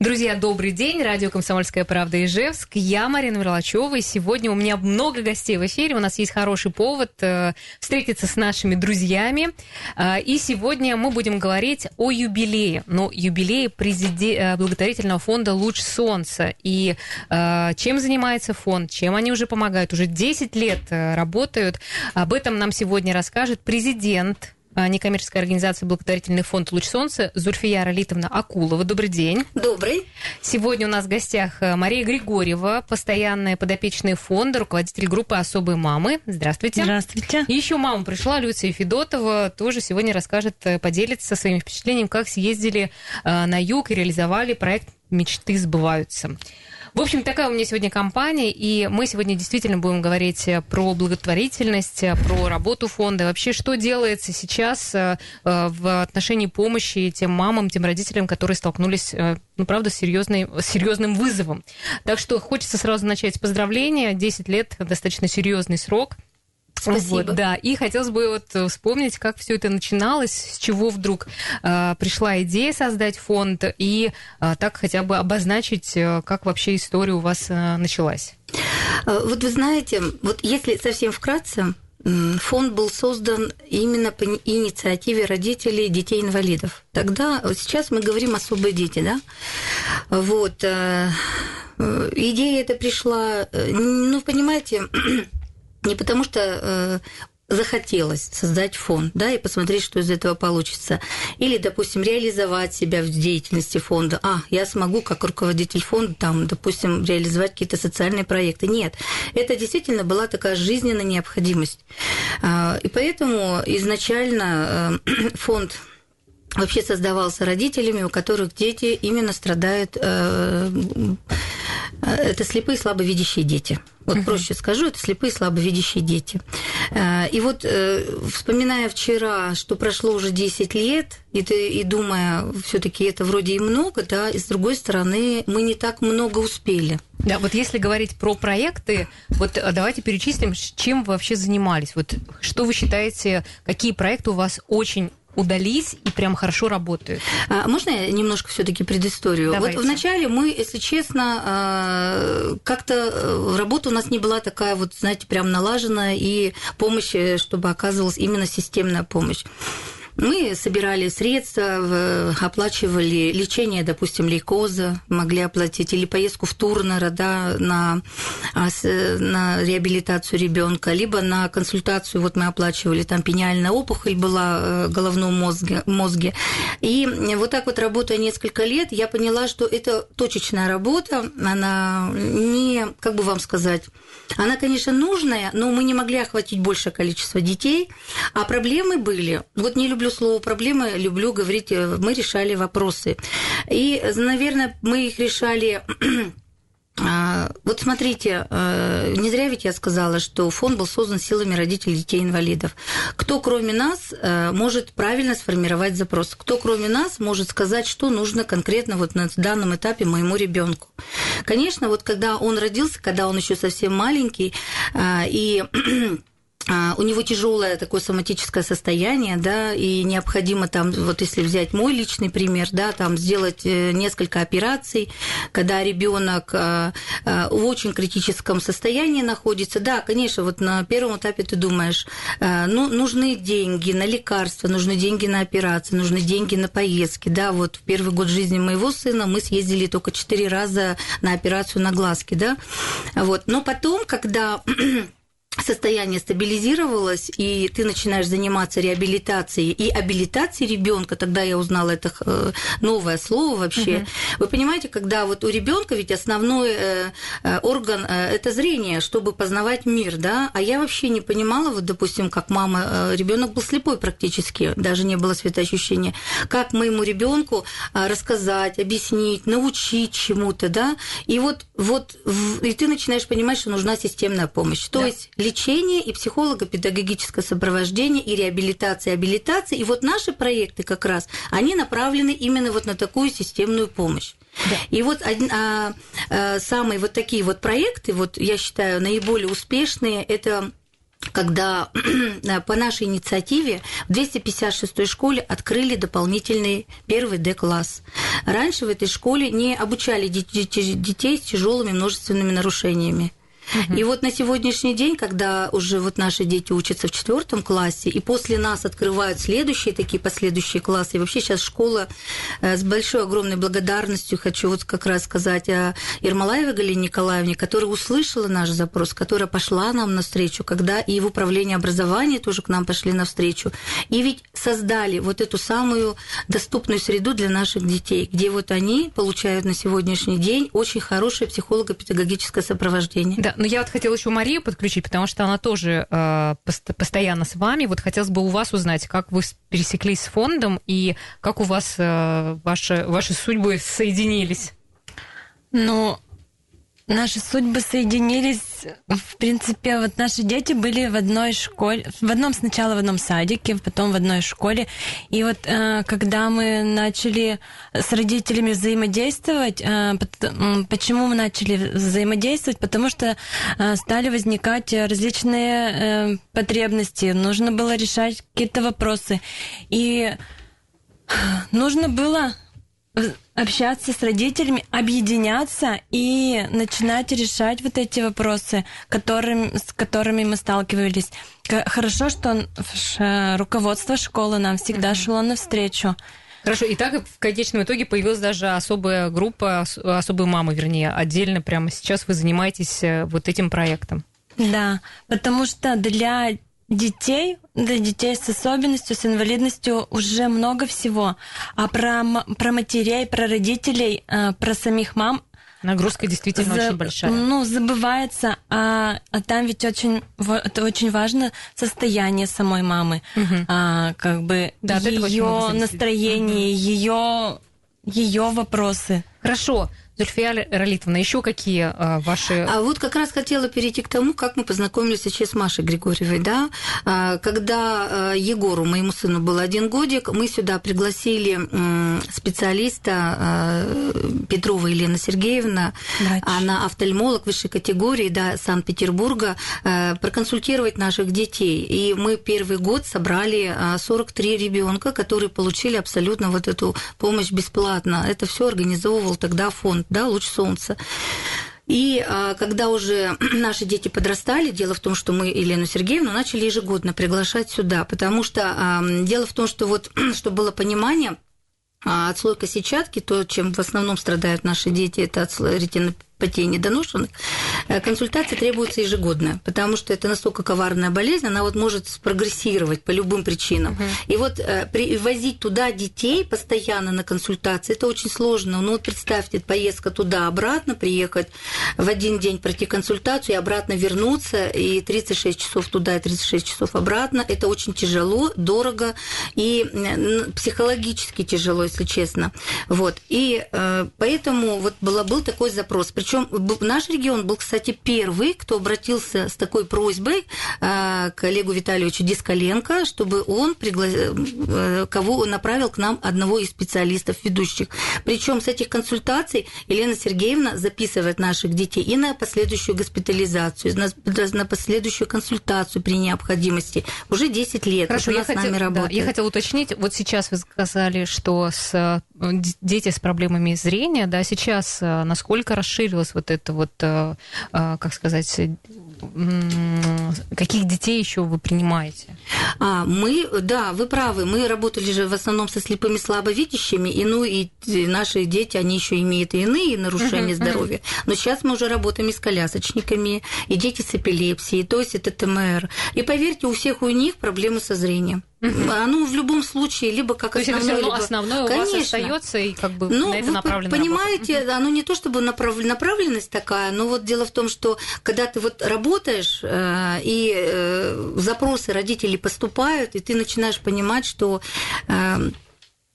Друзья, добрый день. Радио «Комсомольская правда» Ижевск. Я Марина Мерлачева. И сегодня у меня много гостей в эфире. У нас есть хороший повод э, встретиться с нашими друзьями. Э, и сегодня мы будем говорить о юбилее. Но юбилее президи... э, благотворительного фонда «Луч солнца». И э, чем занимается фонд, чем они уже помогают. Уже 10 лет э, работают. Об этом нам сегодня расскажет президент некоммерческой организации «Благотворительный фонд «Луч солнца» Зульфия Ралитовна Акулова. Добрый день. Добрый. Сегодня у нас в гостях э, Мария Григорьева, постоянная подопечная фонда, руководитель группы «Особые мамы». Здравствуйте. Здравствуйте. И еще мама пришла, Люция Федотова, тоже сегодня расскажет, э, поделится своими впечатлениями, как съездили э, на юг и реализовали проект «Мечты сбываются». В общем, такая у меня сегодня компания, и мы сегодня действительно будем говорить э, про благотворительность, э, про работу фонда, вообще, что делается сейчас э, в отношении помощи тем мамам, тем родителям, которые столкнулись, ну, правда, с, серьезной, с серьезным вызовом. Так что хочется сразу начать с поздравления. 10 лет – достаточно серьезный срок – Спасибо. Вот, да, и хотелось бы вот э, вспомнить, как все это начиналось, с чего вдруг э, пришла идея создать фонд, и э, так хотя бы обозначить, э, как вообще история у вас э, началась. Э, вот вы знаете, вот если совсем вкратце, фонд был создан именно по инициативе родителей детей-инвалидов. Тогда, вот сейчас мы говорим особые дети, да? Вот. Э, идея эта пришла, ну, понимаете, не потому что э, захотелось создать фонд, да, и посмотреть, что из этого получится. Или, допустим, реализовать себя в деятельности фонда. А, я смогу, как руководитель фонда, там, допустим, реализовать какие-то социальные проекты. Нет, это действительно была такая жизненная необходимость. А, и поэтому изначально э, фонд вообще создавался родителями, у которых дети именно страдают э, это слепые слабовидящие дети. Вот проще скажу, это слепые слабовидящие дети. Э, и вот э, вспоминая вчера, что прошло уже 10 лет, и, ты, и думая, все таки это вроде и много, да, и с другой стороны, мы не так много успели. Да, вот если говорить про проекты, вот э, давайте перечислим, чем вы вообще занимались. Вот что вы считаете, какие проекты у вас очень удались и прям хорошо работают. А, можно я немножко все-таки предысторию? Давайте. Вот вначале мы, если честно, а, как-то э, работа у нас не была такая вот, знаете, прям налажена, и помощь, э, чтобы оказывалась именно системная помощь. Мы собирали средства, оплачивали лечение, допустим, лейкоза, могли оплатить, или поездку в Турнера да, на, а, на реабилитацию ребенка, либо на консультацию, вот мы оплачивали, там пениальная опухоль была э, в головном мозге, мозге. И вот так вот работая несколько лет, я поняла, что это точечная работа, она не, как бы вам сказать, она, конечно, нужная, но мы не могли охватить большее количество детей, а проблемы были. Вот не люблю слово проблемы, люблю говорить, э, мы решали вопросы. И, наверное, мы их решали а, вот смотрите, э, не зря ведь я сказала, что фонд был создан силами родителей детей-инвалидов. Кто, кроме нас, э, может правильно сформировать запрос? Кто, кроме нас, может сказать, что нужно конкретно вот на данном этапе моему ребенку? Конечно, вот когда он родился, когда он еще совсем маленький, и у него тяжелое такое соматическое состояние, да, и необходимо там, вот если взять мой личный пример, да, там сделать э, несколько операций, когда ребенок э, э, в очень критическом состоянии находится, да, конечно, вот на первом этапе ты думаешь, ну, нужны деньги на лекарства, нужны деньги на операции, нужны деньги на поездки, да, вот в первый год жизни моего сына мы съездили только четыре раза на операцию на глазки, да, вот, но потом, когда состояние стабилизировалось, и ты начинаешь заниматься реабилитацией и абилитацией ребенка, тогда я узнала это э, новое слово вообще. Угу. Вы понимаете, когда вот у ребенка ведь основной э, э, орган это зрение, чтобы познавать мир, да, а я вообще не понимала, вот, допустим, как мама, ребенок был слепой практически, даже не было светоощущения, как моему ребенку рассказать, объяснить, научить чему-то, да, и вот, вот, и ты начинаешь понимать, что нужна системная помощь. То да. есть лечение и психолого-педагогическое сопровождение и реабилитация, и абилитация. И вот наши проекты как раз, они направлены именно вот на такую системную помощь. Да. И вот а, а, самые вот такие вот проекты, вот я считаю, наиболее успешные, это когда по нашей инициативе в 256-й школе открыли дополнительный первый Д-класс. Раньше в этой школе не обучали детей с тяжелыми множественными нарушениями. И вот на сегодняшний день, когда уже вот наши дети учатся в четвертом классе, и после нас открывают следующие такие последующие классы, и вообще сейчас школа э, с большой огромной благодарностью хочу вот как раз сказать о Ермолаевой Галине Николаевне, которая услышала наш запрос, которая пошла нам навстречу, когда и в управлении образования тоже к нам пошли навстречу, и ведь создали вот эту самую доступную среду для наших детей, где вот они получают на сегодняшний день очень хорошее психолого-педагогическое сопровождение. Да, но я вот хотела еще Марию подключить, потому что она тоже э, пост- постоянно с вами. Вот хотелось бы у вас узнать, как вы пересеклись с фондом и как у вас э, ваши, ваши судьбы соединились. Ну, Наши судьбы соединились, в принципе, вот наши дети были в одной школе, в одном сначала в одном садике, потом в одной школе. И вот э, когда мы начали с родителями взаимодействовать, э, почему мы начали взаимодействовать? Потому что э, стали возникать различные потребности, нужно было решать какие-то вопросы. И нужно было общаться с родителями, объединяться и начинать решать вот эти вопросы, которым, с которыми мы сталкивались. Хорошо, что руководство школы нам всегда шло навстречу. Хорошо, и так в конечном итоге появилась даже особая группа, особые мамы, вернее, отдельно прямо сейчас вы занимаетесь э, вот этим проектом. Да, потому что для детей, для детей с особенностью, с инвалидностью уже много всего. А про, про матерей, про родителей, э, про самих мам Нагрузка действительно за, очень большая. Ну, забывается, а, а там ведь очень, это очень важно состояние самой мамы, угу. а, как бы да, ее настроение, угу. ее, ее вопросы. Хорошо. Зульфия Ролитовна, еще какие а, ваши... А вот как раз хотела перейти к тому, как мы познакомились сейчас с Машей Григорьевой, да. А, когда а, Егору, моему сыну, был один годик, мы сюда пригласили специалиста а, Петрова Елена Сергеевна, Врач. она офтальмолог высшей категории, да, Санкт-Петербурга, а, проконсультировать наших детей. И мы первый год собрали 43 ребенка, которые получили абсолютно вот эту помощь бесплатно. Это все организовывал тогда фонд да, луч солнца. И а, когда уже наши дети подрастали, дело в том, что мы Елену Сергеевну начали ежегодно приглашать сюда, потому что а, дело в том, что вот, чтобы было понимание, а отслойка сетчатки, то, чем в основном страдают наши дети, это от ретинопатии недоношенных, э, консультация требуется ежегодно, потому что это настолько коварная болезнь, она вот может спрогрессировать по любым причинам. Угу. И вот э, привозить туда детей постоянно на консультации, это очень сложно. Ну вот представьте, поездка туда-обратно, приехать в один день пройти консультацию и обратно вернуться, и 36 часов туда, и 36 часов обратно, это очень тяжело, дорого и психологически тяжело, если честно. Вот. И э, поэтому вот было, был такой запрос. Причем наш регион был, кстати, первый, кто обратился с такой просьбой э, к Олегу Витальевичу Дискаленко, чтобы он пригла... э, кого направил к нам одного из специалистов ведущих. Причем с этих консультаций Елена Сергеевна записывает наших детей и на последующую госпитализацию, на, на последующую консультацию при необходимости. Уже 10 лет Хорошо, я с хотел, нами. Да, я хотела уточнить, вот сейчас вы сказали, что с Э, дети с проблемами зрения, да, сейчас насколько расширилось вот это вот, э, как сказать, каких детей еще вы принимаете? А, мы, да, вы правы, мы работали же в основном со слепыми слабовидящими, и ну и наши дети, они еще имеют и иные нарушения uh-huh, здоровья. Uh-huh. Но сейчас мы уже работаем и с колясочниками, и дети с эпилепсией, то есть это ТМР. И поверьте, у всех у них проблемы со зрением. Оно в любом случае либо как то основное, есть это либо... основное Конечно. у вас остается и как бы ну, на это направлено. Понимаете, работа. оно не то чтобы направ... направленность такая, но вот дело в том, что когда ты вот работаешь э, и э, запросы родителей поступают, и ты начинаешь понимать, что э,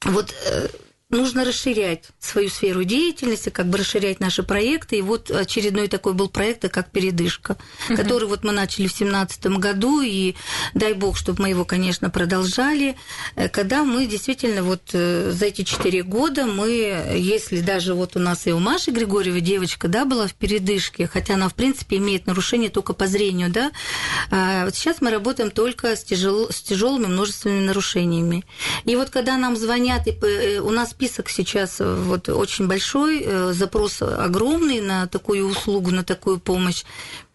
вот э, нужно расширять свою сферу деятельности, как бы расширять наши проекты. И вот очередной такой был проект, как «Передышка», угу. который вот мы начали в 2017 году, и дай бог, чтобы мы его, конечно, продолжали, э, когда мы действительно вот э, за эти четыре года мы, если даже вот у нас и у Маши Григорьевой девочка, да, была в передышке, хотя она, в принципе, имеет нарушение только по зрению, да, а вот сейчас мы работаем только с, тяжел, с тяжелыми множественными нарушениями. И вот когда нам звонят, и э, у нас список сейчас вот очень большой, запрос огромный на такую услугу, на такую помощь,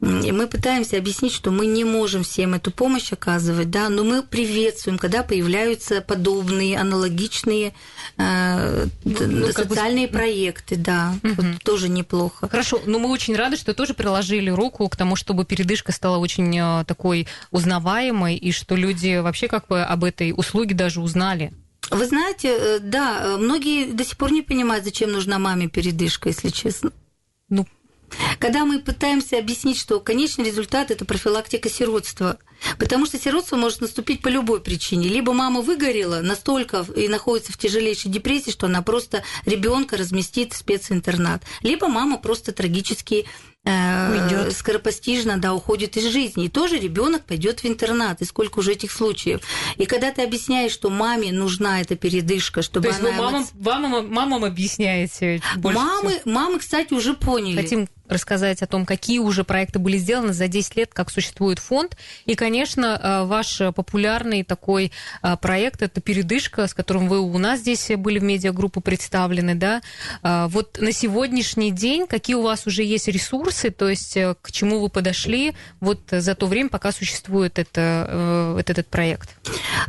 и мы пытаемся объяснить, что мы не можем всем эту помощь оказывать, да, но мы приветствуем, когда появляются подобные, аналогичные э, ну, социальные бы... проекты, да, угу. вот тоже неплохо. Хорошо, но мы очень рады, что тоже приложили руку к тому, чтобы передышка стала очень э, такой узнаваемой, и что люди вообще как бы об этой услуге даже узнали. Вы знаете, э, да, многие до сих пор не понимают, зачем нужна маме передышка, если честно. Ну, когда мы пытаемся объяснить, что конечный результат – это профилактика сиротства, потому что сиротство может наступить по любой причине. Либо мама выгорела настолько и находится в тяжелейшей депрессии, что она просто ребенка разместит в специнтернат, либо мама просто трагически э, уйдет. скоропостижно да, уходит из жизни. И тоже ребенок пойдет в интернат. И сколько уже этих случаев. И когда ты объясняешь, что маме нужна эта передышка, чтобы То есть она... вы мамам, мамам, мамам объясняете больше мамы, всего. мамы, кстати, уже поняли. Хотим рассказать о том, какие уже проекты были сделаны за 10 лет, как существует фонд. И, конечно, э, ваш популярный такой э, проект – это «Передышка», с которым вы у нас здесь были в медиагруппу представлены. Да? Э, вот на сегодняшний день какие у вас уже есть ресурсы, то есть к чему вы подошли вот за то время, пока существует это, этот проект?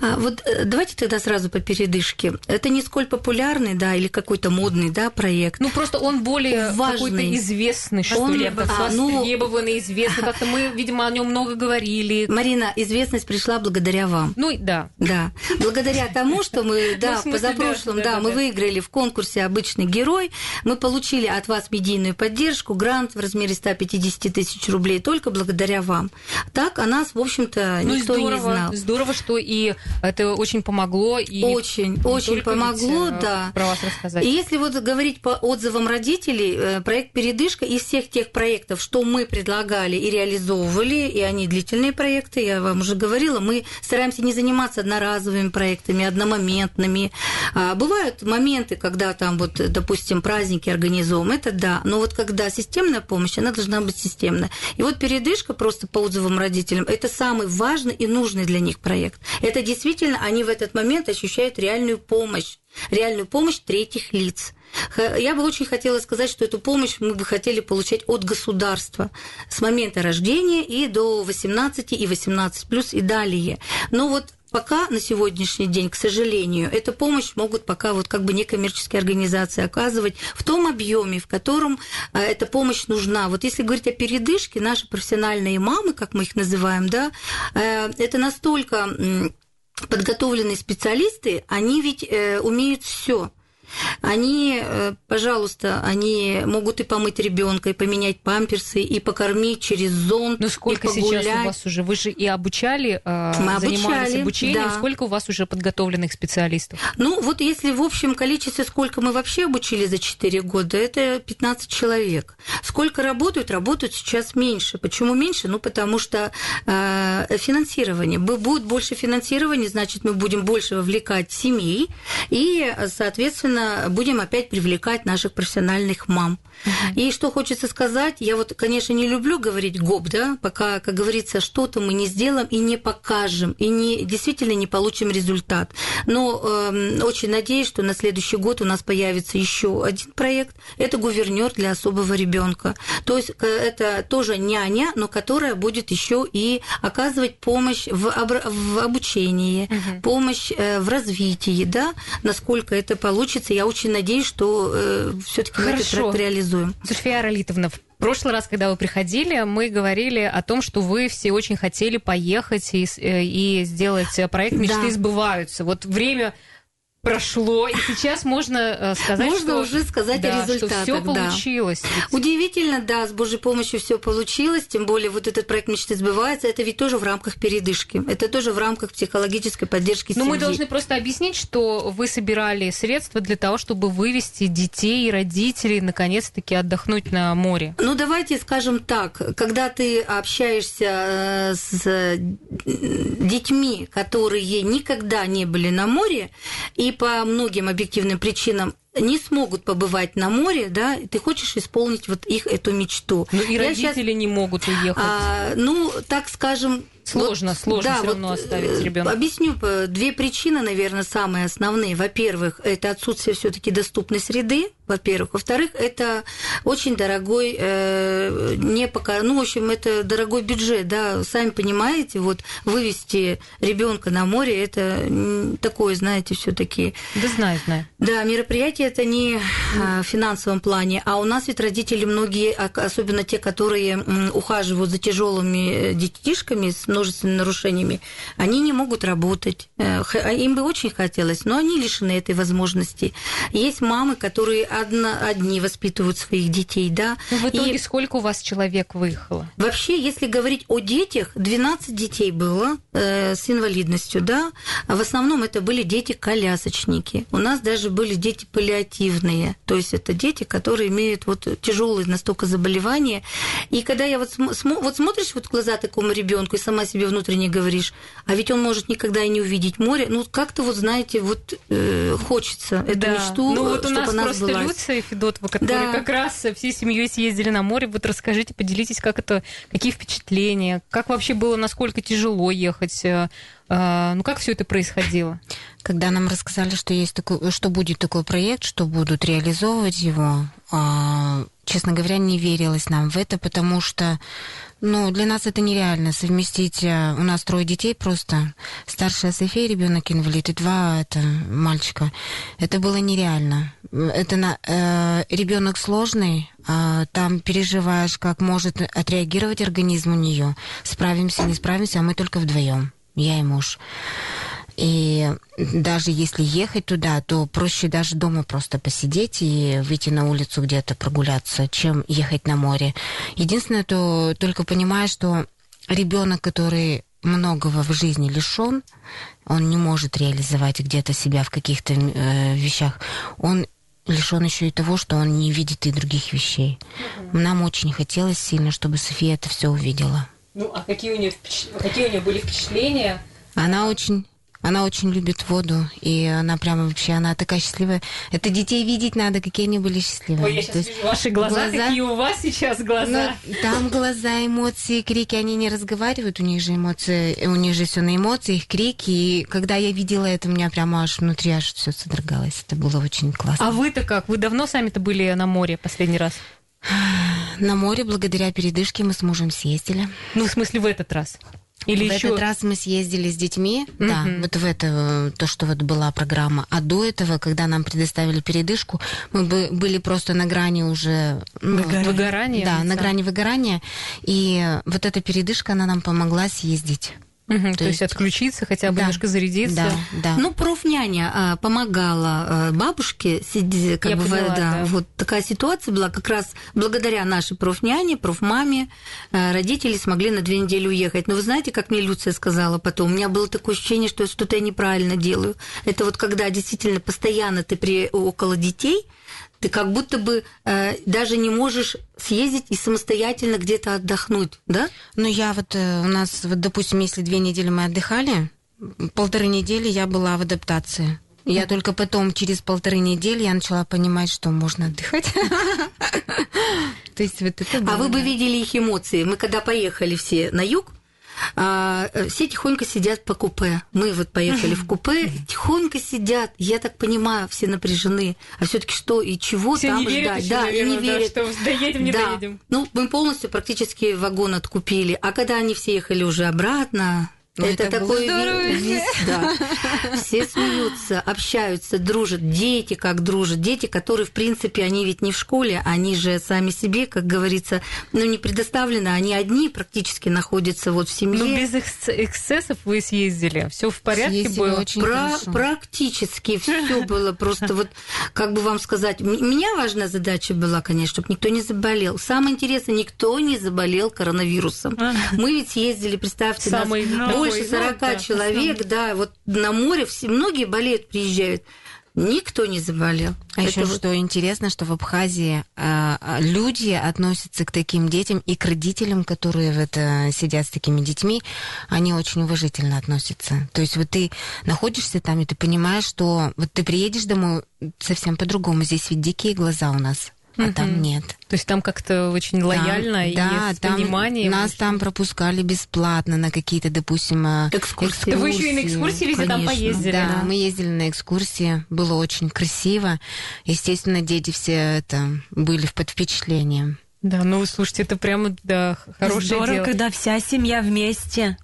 А, вот давайте тогда сразу по «Передышке». Это не сколь популярный, да, или какой-то модный, да, проект. Ну, просто он более какой-то известный, что ли, а, ну, востребованный, известный. Как-то мы, видимо, о нем много говорили. Марина, известность пришла благодаря вам. Ну, да. Да. Благодаря тому, что мы, ну, да, позапрошлом, да, мы выиграли в конкурсе «Обычный герой», мы получили от вас медийную поддержку, грант в размере 150 тысяч рублей только благодаря вам. Так о нас, в общем-то, ну, никто здорово, не знал. Здорово, что и это очень помогло. И очень, очень помогло, э, да. Про вас рассказать. И если вот говорить по отзывам родителей, э, проект «Передышка» из всех всех тех проектов, что мы предлагали и реализовывали, и они длительные проекты, я вам уже говорила, мы стараемся не заниматься одноразовыми проектами, одномоментными. А, бывают моменты, когда там вот, допустим, праздники организуем, это да, но вот когда системная помощь, она должна быть системная. И вот передышка просто по отзывам родителям, это самый важный и нужный для них проект. Это действительно, они в этот момент ощущают реальную помощь реальную помощь третьих лиц. Я бы очень хотела сказать, что эту помощь мы бы хотели получать от государства с момента рождения и до 18 и 18 плюс и далее. Но вот Пока на сегодняшний день, к сожалению, эту помощь могут пока вот как бы некоммерческие организации оказывать в том объеме, в котором э, эта помощь нужна. Вот если говорить о передышке, наши профессиональные мамы, как мы их называем, да, э, это настолько подготовленные специалисты, они ведь э, умеют все они, э, пожалуйста, они могут и помыть ребенка, и поменять памперсы, и покормить через зонт. Ну сколько и сейчас у вас уже? Вы же и обучали, э, Мы занимались обучали, обучением. Да. Сколько у вас уже подготовленных специалистов? Ну вот если в общем количестве, сколько мы вообще обучили за 4 года, это 15 человек. Сколько работают? Работают сейчас меньше. Почему меньше? Ну потому что э, финансирование. Будет больше финансирования, значит мы будем больше вовлекать семей и, соответственно, естественно, будем опять привлекать наших профессиональных мам. Uh-huh. И что хочется сказать, я вот, конечно, не люблю говорить гоп, да, пока, как говорится, что-то мы не сделаем и не покажем, и не, действительно не получим результат. Но э, очень надеюсь, что на следующий год у нас появится еще один проект. Это гувернер для особого ребенка. То есть это тоже няня, но которая будет еще и оказывать помощь в, об- в обучении, uh-huh. помощь э, в развитии, да, насколько это получится. Я очень надеюсь, что э, все-таки мы этот проект реализуем. Зульфия Ралитовна, в прошлый раз, когда вы приходили, мы говорили о том, что вы все очень хотели поехать и, э, и сделать проект «Мечты да. сбываются». Вот время прошло, и сейчас можно э, сказать, Можно что, уже сказать да, о результатах. что все да. получилось. Ведь- Удивительно, да, с Божьей помощью все получилось, тем более вот этот проект мечты сбывается, это ведь тоже в рамках передышки, это тоже в рамках психологической поддержки Но семьи. мы должны просто объяснить, что вы собирали средства для того, чтобы вывести детей и родителей наконец-таки отдохнуть на море. Ну, давайте скажем так, когда ты общаешься э, с э, детьми, которые никогда не были на море, и по многим объективным причинам не смогут побывать на море, да, ты хочешь исполнить вот их эту мечту. Ну и Я родители не могут уехать. А, ну, так скажем... Сложно, сложно всё равно оставить э, ребёнка. Объясню. э, Две причины, наверное, самые основные. Во-первых, это отсутствие все таки доступной среды, во-первых. Во-вторых, это очень дорогой, э, не пока, ну, в общем, это дорогой бюджет, да, сами понимаете, вот вывести ребенка на море, это такое, знаете, все таки Да знаю, знаю. да, мероприятие это не а, в финансовом плане, а у нас ведь родители многие, а- особенно те, которые ухаживают за тяжелыми детишками с множественными нарушениями, они не могут работать. Э, а Им бы очень хотелось, но они лишены этой возможности. Есть мамы, которые одна, одни воспитывают своих детей, да. Ну, в итоге И- сколько у вас человек выехало? Вообще, если говорить о детях, 12 детей было э, с инвалидностью, да. А в основном это были дети-колясочники. У нас даже были дети паллиативные. То есть это дети, которые имеют вот тяжелые настолько заболевания. И когда я вот, см- вот смотришь вот в глаза такому ребенку и сама себе внутренне говоришь, а ведь он может никогда и не увидеть море, ну как-то вот знаете, вот э, хочется эту Да. мечту, ну вот у нас она просто сбылась. Люция Федотова, которая Да. как раз всей семьей съездили на море. Вот расскажите, поделитесь, как это, какие впечатления, как вообще было, насколько тяжело ехать, э, ну как все это происходило? Когда нам рассказали, что есть такой, что будет такой проект, что будут реализовывать его, а, честно говоря, не верилось нам в это, потому что, ну, для нас это нереально совместить. а, У нас трое детей просто, старшая София, ребенок инвалид, и два это мальчика. Это было нереально. Это на, ребенок сложный, а, там переживаешь, как может отреагировать организм у нее. Справимся, не справимся, а мы только вдвоем, я и муж. И даже если ехать туда, то проще даже дома просто посидеть и выйти на улицу где-то прогуляться, чем ехать на море. Единственное, то только понимаешь, что ребенок, который многого в жизни лишен, он не может реализовать где-то себя в каких-то э, вещах. Он лишен еще и того, что он не видит и других вещей. Нам очень хотелось сильно, чтобы София это все увидела. Ну а какие у нее, какие у нее были впечатления? Она очень она очень любит воду, и она прямо вообще, она такая счастливая. Это детей видеть надо, какие они были счастливые. Ой, я сейчас То есть вижу ваши глаза, глаза- какие у вас сейчас глаза. Ну, там глаза, эмоции, крики, они не разговаривают, у них же эмоции, у них же все на эмоциях, крики. И когда я видела это, у меня прямо аж внутри аж все содрогалось. Это было очень классно. А вы-то как? Вы давно сами-то были на море последний раз? На море благодаря передышке мы с мужем съездили. Ну, в смысле, в этот раз? Или в еще... этот раз мы съездили с детьми, да, Мгм. вот в это, то, что вот была программа. А до этого, когда нам предоставили передышку, мы бы были просто на грани уже... ну, Выгорания. Выгорания Да, на грани выгорания. И вот эта передышка, она нам помогла съездить. Мгм, то, То есть, есть- отключиться, хотя бы Да, немножко зарядиться. Да, да. Ну, профняня а, помогала а, бабушке, сиди- как Я бы, поняла, да, да. вот такая ситуация была, как раз благодаря нашей профняне, профмаме, а, родители смогли на две недели уехать. Но вы знаете, как мне Люция сказала потом, у меня было такое ощущение, что что-то я неправильно делаю. Это вот когда действительно постоянно ты при, около детей, ты как будто бы э, даже не можешь съездить и самостоятельно где-то отдохнуть, да? Ну, я вот, э, у нас, вот, допустим, если две недели мы отдыхали, полторы недели я была в адаптации. Я только потом, через полторы недели, я начала понимать, что можно отдыхать. То есть вот это А было, вы бы видели их эмоции. Мы когда поехали все на юг, а, э, все тихонько сидят по купе. Мы вот поехали в купе, тихонько сидят. Я так понимаю, все напряжены. А все-таки что и чего Все там не ждать? еще, да, наверное, не да, верят. что доедем, не Да. доедем. Ну, мы полностью практически вагон откупили. А когда они все ехали уже обратно, Ну, это, это такой было здорово. ви- вис- да. Все смеются, общаются, дружат. Дети как дружат. Дети, которые, в принципе, они ведь не в школе, они же сами себе, как говорится, ну, не предоставлены. Они одни практически находятся вот в семье. Ну, без экс- эксцессов вы съездили. Все в порядке Съездили было. очень Про- хорошо. практически все было просто вот, как бы вам сказать, меня важная задача была, конечно, чтобы никто не заболел. Самое интересное, никто не заболел коронавирусом. Мы ведь съездили, представьте, нас Самый, ну, больше такой, ну, 40 да, человек, да, вот на море все, многие болеют, приезжают. Никто не заболел. А Это еще вот- что интересно, что в Абхазии а, люди относятся к таким детям и к родителям, которые в это сидят с такими детьми, они очень уважительно относятся. То есть вот ты находишься там, и ты понимаешь, что вот ты приедешь домой совсем по-другому. Здесь ведь дикие глаза у нас, а там нет. То есть там как-то очень лояльно и да, с там пониманием. Нас там пропускали бесплатно на какие-то, допустим, а, Экскурсии. Вы еще и на экскурсии везде там Конечно, поездили. Да, да. мы ездили на экскурсии, было очень красиво. Естественно, дети все это были под впечатлением. Да, ну слушайте, это прямо да, хорошее Здорово, дело. когда вся семья вместе.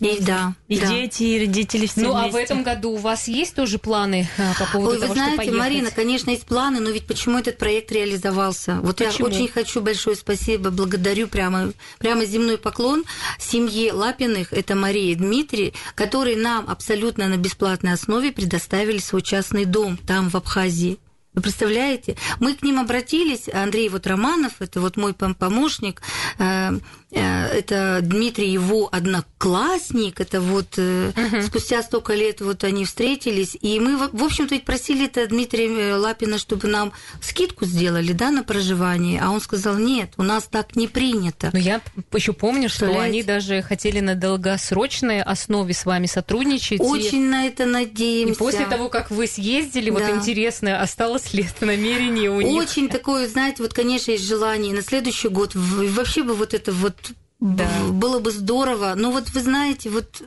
И, да, И да. дети, и родители все Ну, а в вместе. этом году у вас есть тоже планы а, по поводу Ой, вы того, что знаете, поехать? Марина, конечно, есть планы, но ведь почему этот проект реализовался? Вот Почему? я очень хочу большое спасибо, благодарю прямо, прямо земной поклон семье Лапиных, это Мария и Дмитрий, которые нам абсолютно на бесплатной основе предоставили свой частный дом там, в Абхазии. Вы представляете? Мы к ним обратились, Андрей вот Романов, это вот мой пом- помощник, э, э, это Дмитрий его одноклассник, это вот э, спустя столько лет вот они встретились, и мы, в общем-то, ведь просили это Дмитрия Лапина, чтобы нам скидку сделали, да, на проживание, а он сказал, нет, у нас так не принято. Но я еще помню, что они даже хотели на долгосрочной основе с вами сотрудничать. и- Очень на это И надеемся. после того, как вы съездили, вот Да. интересно, осталось ли это намерение у них? Очень такое, знаете, вот, конечно, есть желание на следующий год. Вообще бы вот это вот Да. было бы здорово. Но вот вы знаете, вот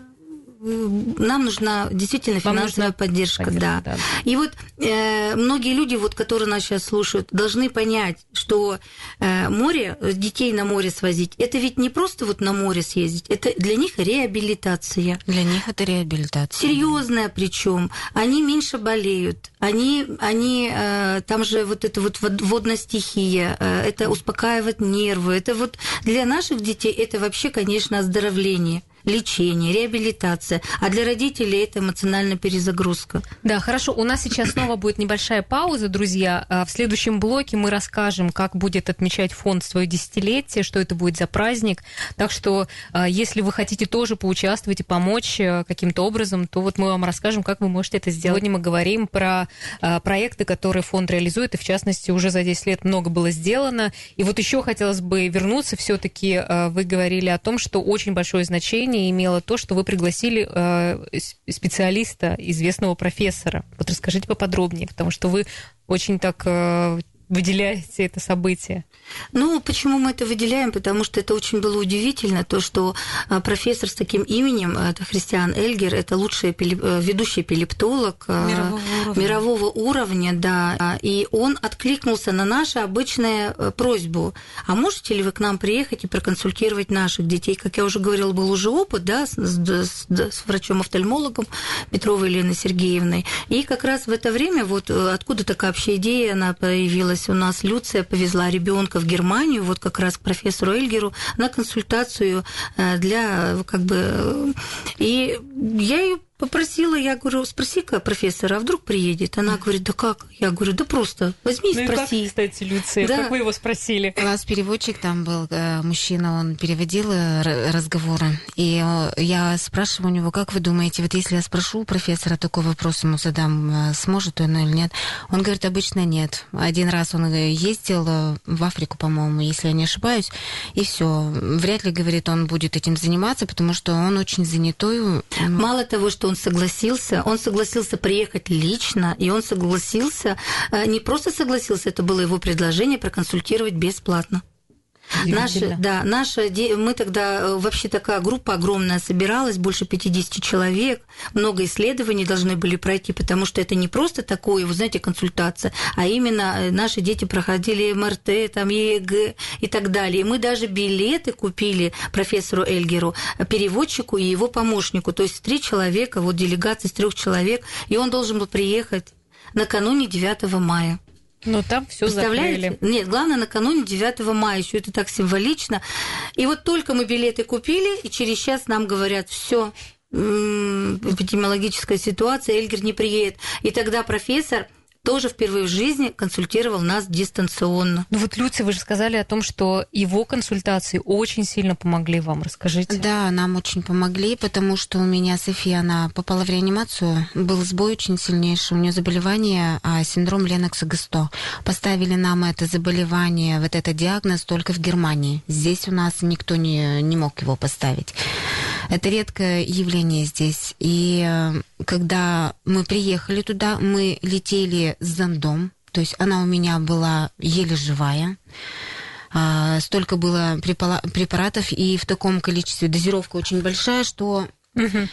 нам нужна действительно Вам финансовая нужна поддержка, поддержка, да. да. И вот э, многие люди, вот, которые нас сейчас слушают, должны понять, что э, море, э, детей на море свозить, это ведь не просто вот на море съездить, это для них реабилитация. Для них это реабилитация. Серьезная причем. Они меньше болеют. Они, они э, там же вот это вот вод- водная стихия, э, это успокаивает нервы. Это вот для наших детей это вообще, конечно, оздоровление лечение, реабилитация, а для родителей это эмоциональная перезагрузка. Да, хорошо. У нас сейчас снова будет небольшая пауза, друзья. А В следующем блоке мы расскажем, как будет отмечать фонд свое десятилетие, что это будет за праздник. Так что, а, если вы хотите тоже поучаствовать и помочь а, каким-то образом, то вот мы вам расскажем, как вы можете это сделать. Сегодня мы говорим про проекты, которые фонд реализует, и в частности уже за 10 лет много было сделано. И вот еще хотелось бы вернуться, все-таки вы говорили о том, что очень большое значение имело то, что вы пригласили э, специалиста, известного профессора. Вот расскажите поподробнее, потому что вы очень так э, выделяете это событие. Ну, почему мы это выделяем? Потому что это очень было удивительно, то, что а, профессор с таким именем, а, это Христиан Эльгер, это лучший эпилеп- э, ведущий эпилептолог а, Мирового уровня. мирового уровня, да, и он откликнулся на нашу обычную э, просьбу, а можете ли вы к нам приехать и проконсультировать наших детей? Как я уже говорила, был уже опыт, да, с, с- с- врачом-офтальмологом Петровой Еленой Сергеевной, и как раз в это время, вот э, откуда такая вообще идея, она появилась у нас, Люция повезла ребенка в Германию, вот как раз к профессору Эльгеру, на консультацию э, для, как бы, э, и я ее попросила, я говорю, спроси-ка профессора, а вдруг приедет? Она говорит, да как? Я говорю, да просто возьми и Ну и как, спроси. кстати, Люция, Да. как вы его спросили? У нас переводчик там был, э, мужчина, он переводил э, разговоры. И э, я спрашиваю у него, как вы думаете, вот если я спрошу у профессора такой вопрос ему задам, сможет он или нет? Он говорит, обычно нет. Один раз он ездил в Африку, по-моему, если я не ошибаюсь, и все. Вряд ли, говорит, он будет этим заниматься, потому что он очень занятой. Мало того, что он согласился, он согласился приехать лично, и он согласился, э, не просто согласился, это было его предложение проконсультировать бесплатно. Наша, да, наша, мы тогда, э, вообще такая группа огромная собиралась, больше 50 человек, много исследований должны были пройти, потому что это не просто такое, вы знаете, консультация, а именно э, наши дети проходили МРТ, там, ЕЭГ и так далее. И мы даже билеты купили профессору Эльгеру, переводчику и его помощнику, то есть три человека, вот делегация из трех человек, и он должен был приехать накануне 9 мая. Но там все закрыли. Нет, главное, накануне 9 мая, еще это так символично. И вот только мы билеты купили, и через час нам говорят, все, эпидемиологическая ситуация, Эльгер не приедет. И тогда профессор тоже впервые в жизни консультировал нас дистанционно. Ну вот, Люция, вы же сказали о том, что его консультации очень сильно помогли вам. Расскажите. Да, нам очень помогли, потому что у меня София, она попала в реанимацию, был сбой очень сильнейший, у нее заболевание, а, синдром Ленокса Гесто. Поставили нам это заболевание, вот этот диагноз только в Германии. Здесь у нас никто не, не мог его поставить. Это редкое явление здесь. И э, когда мы приехали туда, мы летели с зондом, то есть она у меня была еле живая. А, столько было препаратов, и в таком количестве дозировка очень большая, что угу.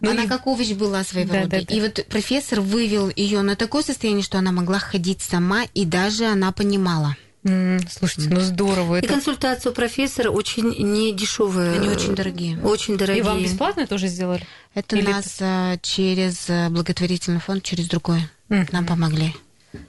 Ну, она и... как овощ была своего да, рода. Да, да. И вот профессор вывел ее на такое состояние, что она могла ходить сама, и даже она понимала. Слушайте, ну здорово. И это... консультация у профессора очень не дешевая. Они очень дорогие. Очень дорогие. И вам бесплатно тоже сделали? Это Или нас это... через э, благотворительный фонд, через другой. Mm. Нам помогли.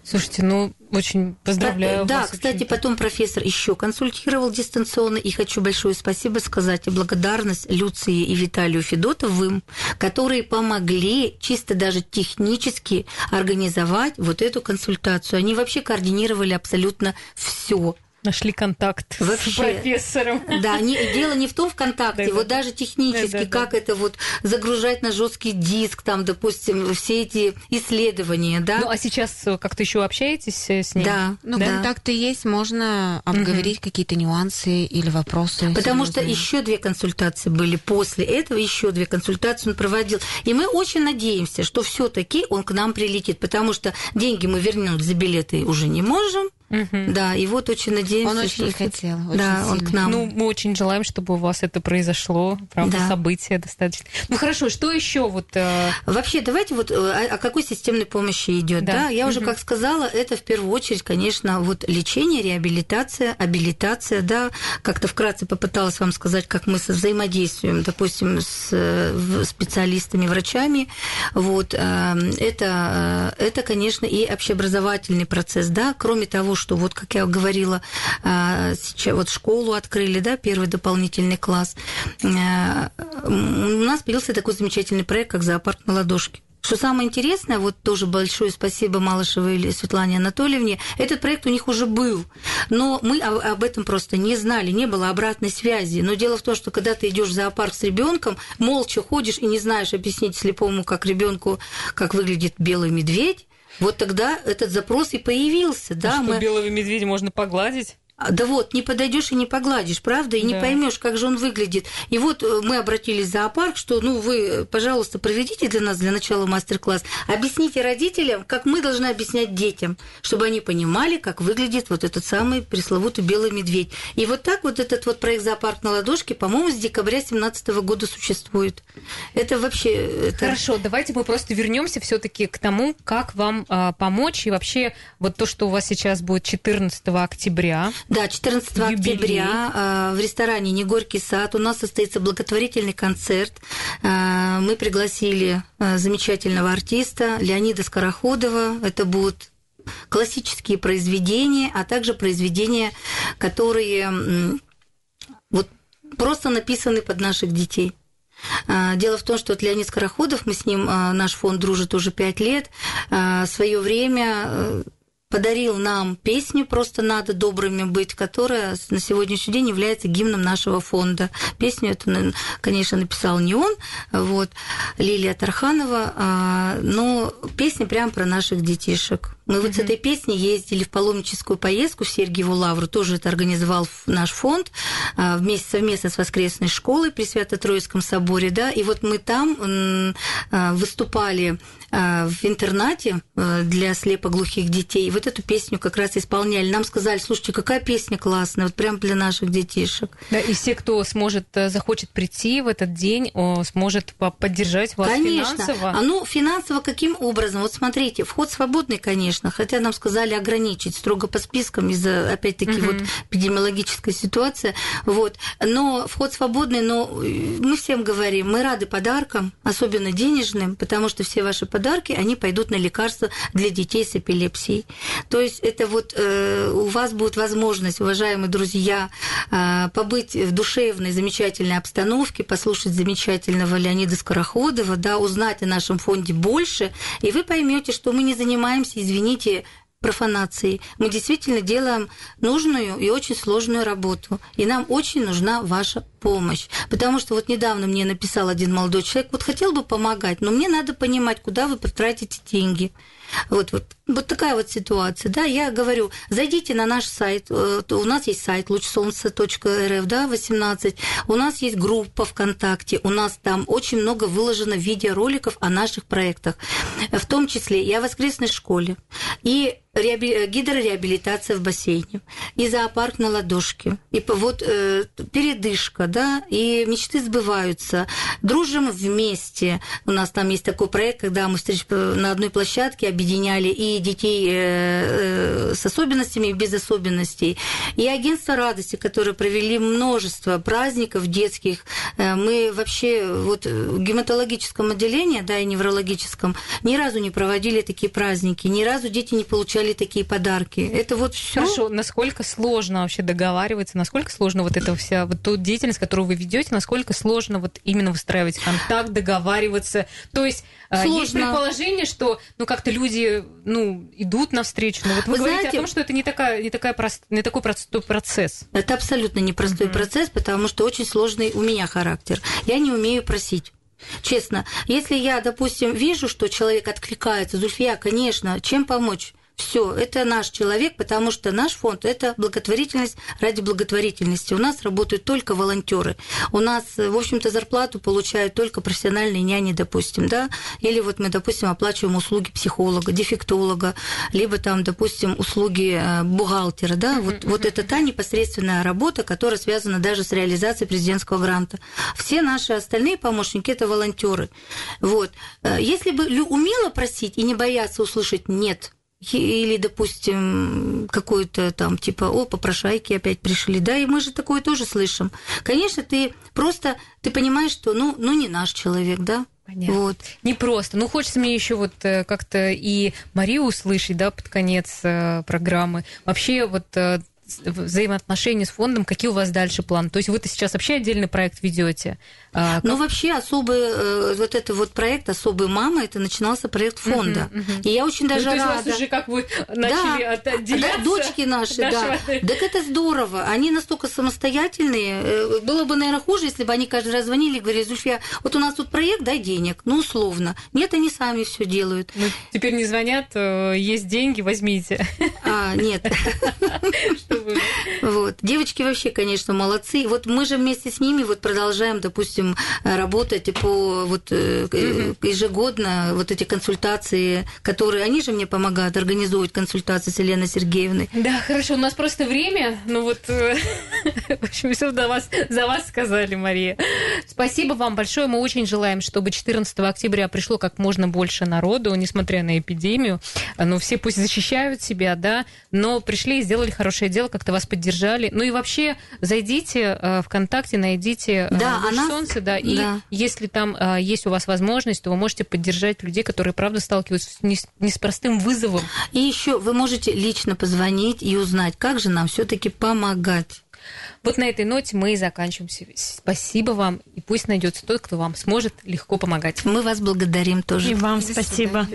Слушайте, ну очень поздравляю да, вас. Да, кстати, потом профессор еще консультировал дистанционно, и хочу большое спасибо сказать и благодарность Люции и Виталию Федотовым, которые помогли чисто даже технически организовать вот эту консультацию. Они вообще координировали абсолютно все нашли контакт Вообще, с профессором. Да, не, дело не в том в контакте, да, вот да. даже технически, да, да, как да. это вот загружать на жесткий диск, там, допустим, все эти исследования, да. Ну, а сейчас как-то еще общаетесь с ним? Да. Ну, да. контакты есть, можно обговорить угу. какие-то нюансы или вопросы. Потому серьезные. что еще две консультации были после этого, еще две консультации он проводил. И мы очень надеемся, что все-таки он к нам прилетит, потому что деньги мы вернем за билеты уже не можем. Угу. Да, и вот очень надеемся, он очень что хотел, очень да, сильно. он к нам. Ну, мы очень желаем, чтобы у вас это произошло, правда, да. событие достаточно. Ну хорошо, что еще вот? Э... Вообще, давайте вот э, о, о какой системной помощи идет, да? да? Я угу. уже как сказала, это в первую очередь, конечно, вот лечение, реабилитация, абилитация, да. Как-то вкратце попыталась вам сказать, как мы взаимодействуем, допустим, с э, специалистами, врачами. Вот э, это, это, конечно, и общеобразовательный процесс, да. Кроме того, что вот, как я говорила, а, сейчас вот школу открыли, да, первый дополнительный класс. А, у нас появился такой замечательный проект, как зоопарк на ладошке. Что самое интересное, вот тоже большое спасибо Малышевой или Светлане Анатольевне, этот проект у них уже был, но мы об этом просто не знали, не было обратной связи. Но дело в том, что когда ты идешь в зоопарк с ребенком, молча ходишь и не знаешь объяснить слепому, как ребенку, как выглядит белый медведь, вот тогда этот запрос и появился. Да, что, мы... белого медведя можно погладить? А, да вот, не подойдешь и не погладишь, правда, и да. не поймешь, как же он выглядит. И вот э, мы обратились в зоопарк, что, ну, вы, пожалуйста, проведите для нас для начала мастер-класс, объясните родителям, как мы должны объяснять детям, чтобы они понимали, как выглядит вот этот самый пресловутый белый медведь. И вот так вот этот вот проект «Зоопарк на ладошке», по-моему, с декабря 2017 года существует. Это вообще... Это... Хорошо, давайте мы просто вернемся все таки к тому, как вам э, помочь, и вообще вот то, что у вас сейчас будет 14 октября, да, 14 Юбилей. октября э, в ресторане «Негорький сад» у нас состоится благотворительный концерт. Э, мы пригласили э, замечательного артиста Леонида Скороходова. Это будут классические произведения, а также произведения, которые вот просто написаны под наших детей. Дело в том, что вот Леонид Скороходов, мы с ним, наш фонд дружит уже пять лет, свое время подарил нам песню «Просто надо добрыми быть», которая на сегодняшний день является гимном нашего фонда. Песню эту, конечно, написал не он, вот, Лилия Тарханова, а, но песня прям про наших детишек. Мы вот с этой песней ездили в паломническую поездку в Сергиеву Лавру, тоже это организовал наш фонд а, вместе совместно с воскресной школой при Свято-Троицком соборе, да, и вот мы там а, выступали в интернате для слепоглухих детей. Вот эту песню как раз исполняли. Нам сказали, слушайте, какая песня классная, вот прям для наших детишек. Да, и все, кто сможет, э, захочет прийти в этот день, сможет поддержать вас конечно. финансово. А ну, финансово каким образом? Вот смотрите, вход свободный, конечно, хотя нам сказали ограничить строго по спискам из-за, опять-таки, угу. вот эпидемиологической ситуации. Вот. Но вход свободный, но мы всем говорим, мы рады подаркам, особенно денежным, потому что все ваши подарки, они пойдут на лекарства для детей с эпилепсией. То есть это вот э, у вас будет возможность, уважаемые друзья, э, побыть в душевной, замечательной обстановке, послушать замечательного Леонида Скороходова, да, узнать о нашем фонде больше, и вы поймете, что мы не занимаемся, извините, профанацией. Мы действительно делаем нужную и очень сложную работу. И нам очень нужна ваша помощь. Потому что вот недавно мне написал один молодой человек, вот хотел бы помогать, но мне надо понимать, куда вы потратите деньги. Вот, вот, вот такая вот ситуация, да, я говорю, зайдите на наш сайт, э, у нас есть сайт лучсолнце.рф, да, 18, у нас есть группа ВКонтакте, у нас там очень много выложено видеороликов о наших проектах, в том числе и о воскресной школе, и гидрореабилитация в бассейне, и зоопарк на ладошке, и вот э, передышка, да, и мечты сбываются. Дружим вместе. У нас там есть такой проект, когда мы встреч на одной площадке объединяли и детей э, э, с особенностями, и без особенностей, и агентство радости, которые провели множество праздников детских. Э, мы вообще вот в гематологическом отделении, да, и неврологическом ни разу не проводили такие праздники, ни разу дети не получали такие подарки. Это вот все. Хорошо, насколько сложно вообще договариваться, насколько сложно вот эта вся вот ту деятельность, которую вы ведете, насколько сложно вот именно выстраивать контакт, договариваться. То есть сложно. есть предположение, что ну как-то люди ну идут навстречу, но вот вы, вы говорите знаете, о том, что это не такая не такая прост, не такой простой процесс. Это абсолютно непростой uh-huh. процесс, потому что очень сложный у меня характер. Я не умею просить. Честно, если я, допустим, вижу, что человек откликается, Зульфия, конечно, чем помочь? Все, это наш человек, потому что наш фонд – это благотворительность ради благотворительности. У нас работают только волонтеры. У нас, в общем-то, зарплату получают только профессиональные няни, допустим, да, или вот мы, допустим, оплачиваем услуги психолога, дефектолога, либо там, допустим, услуги э, бухгалтера, да, вот, вот это та непосредственная работа, которая связана даже с реализацией президентского гранта. Все наши остальные помощники – это волонтеры. Вот. Э, если бы умело просить и не бояться услышать «нет», или, допустим, какой-то там, типа, о, попрошайки опять пришли, да, и мы же такое тоже слышим. Конечно, ты просто, ты понимаешь, что, ну, ну не наш человек, да, Понятно. Вот. Не просто. Ну, хочется мне еще вот э, как-то и Марию услышать, да, под конец э, программы. Вообще, вот э, взаимоотношения с фондом, какие у вас дальше планы? То есть вы-то сейчас вообще отдельный проект ведете? А, как... Ну, вообще особый, э, вот это вот проект «Особый мама», это начинался проект фонда. Uh-huh, uh-huh. И я очень даже ну, рада. То есть у вас уже как вы начали да, отделяться? Да, дочки наши, да. Так это здорово. Они настолько самостоятельные. Э, было бы, наверное, хуже, если бы они каждый раз звонили и говорили, Зульфия, вот у нас тут проект, дай денег. Ну, условно. Нет, они сами все делают. Ну, теперь не звонят, э, есть деньги, возьмите. А, нет. Вот. Девочки вообще, конечно, молодцы. Вот мы же вместе с ними вот продолжаем, допустим, работать по вот э, ежегодно вот эти консультации, которые они же мне помогают организовывать консультации с Еленой Сергеевной. Да, хорошо. У нас просто время. Ну вот, э, в общем, все за вас, за вас сказали, Мария. Спасибо вам большое. Мы очень желаем, чтобы 14 октября пришло как можно больше народу, несмотря на эпидемию. Ну, все пусть защищают себя, да, но пришли и сделали хорошее дело, как-то вас поддержали. Ну и вообще зайдите э, ВКонтакте, найдите э, да, она... солнце, да, и да. если там э, есть у вас возможность, то вы можете поддержать людей, которые, правда, сталкиваются с, не, с, не с простым вызовом. И еще вы можете лично позвонить и узнать, как же нам все-таки помогать. Вот на этой ноте мы и заканчиваем. Спасибо вам, и пусть найдется тот, кто вам сможет легко помогать. Мы вас благодарим тоже. И вам спасибо.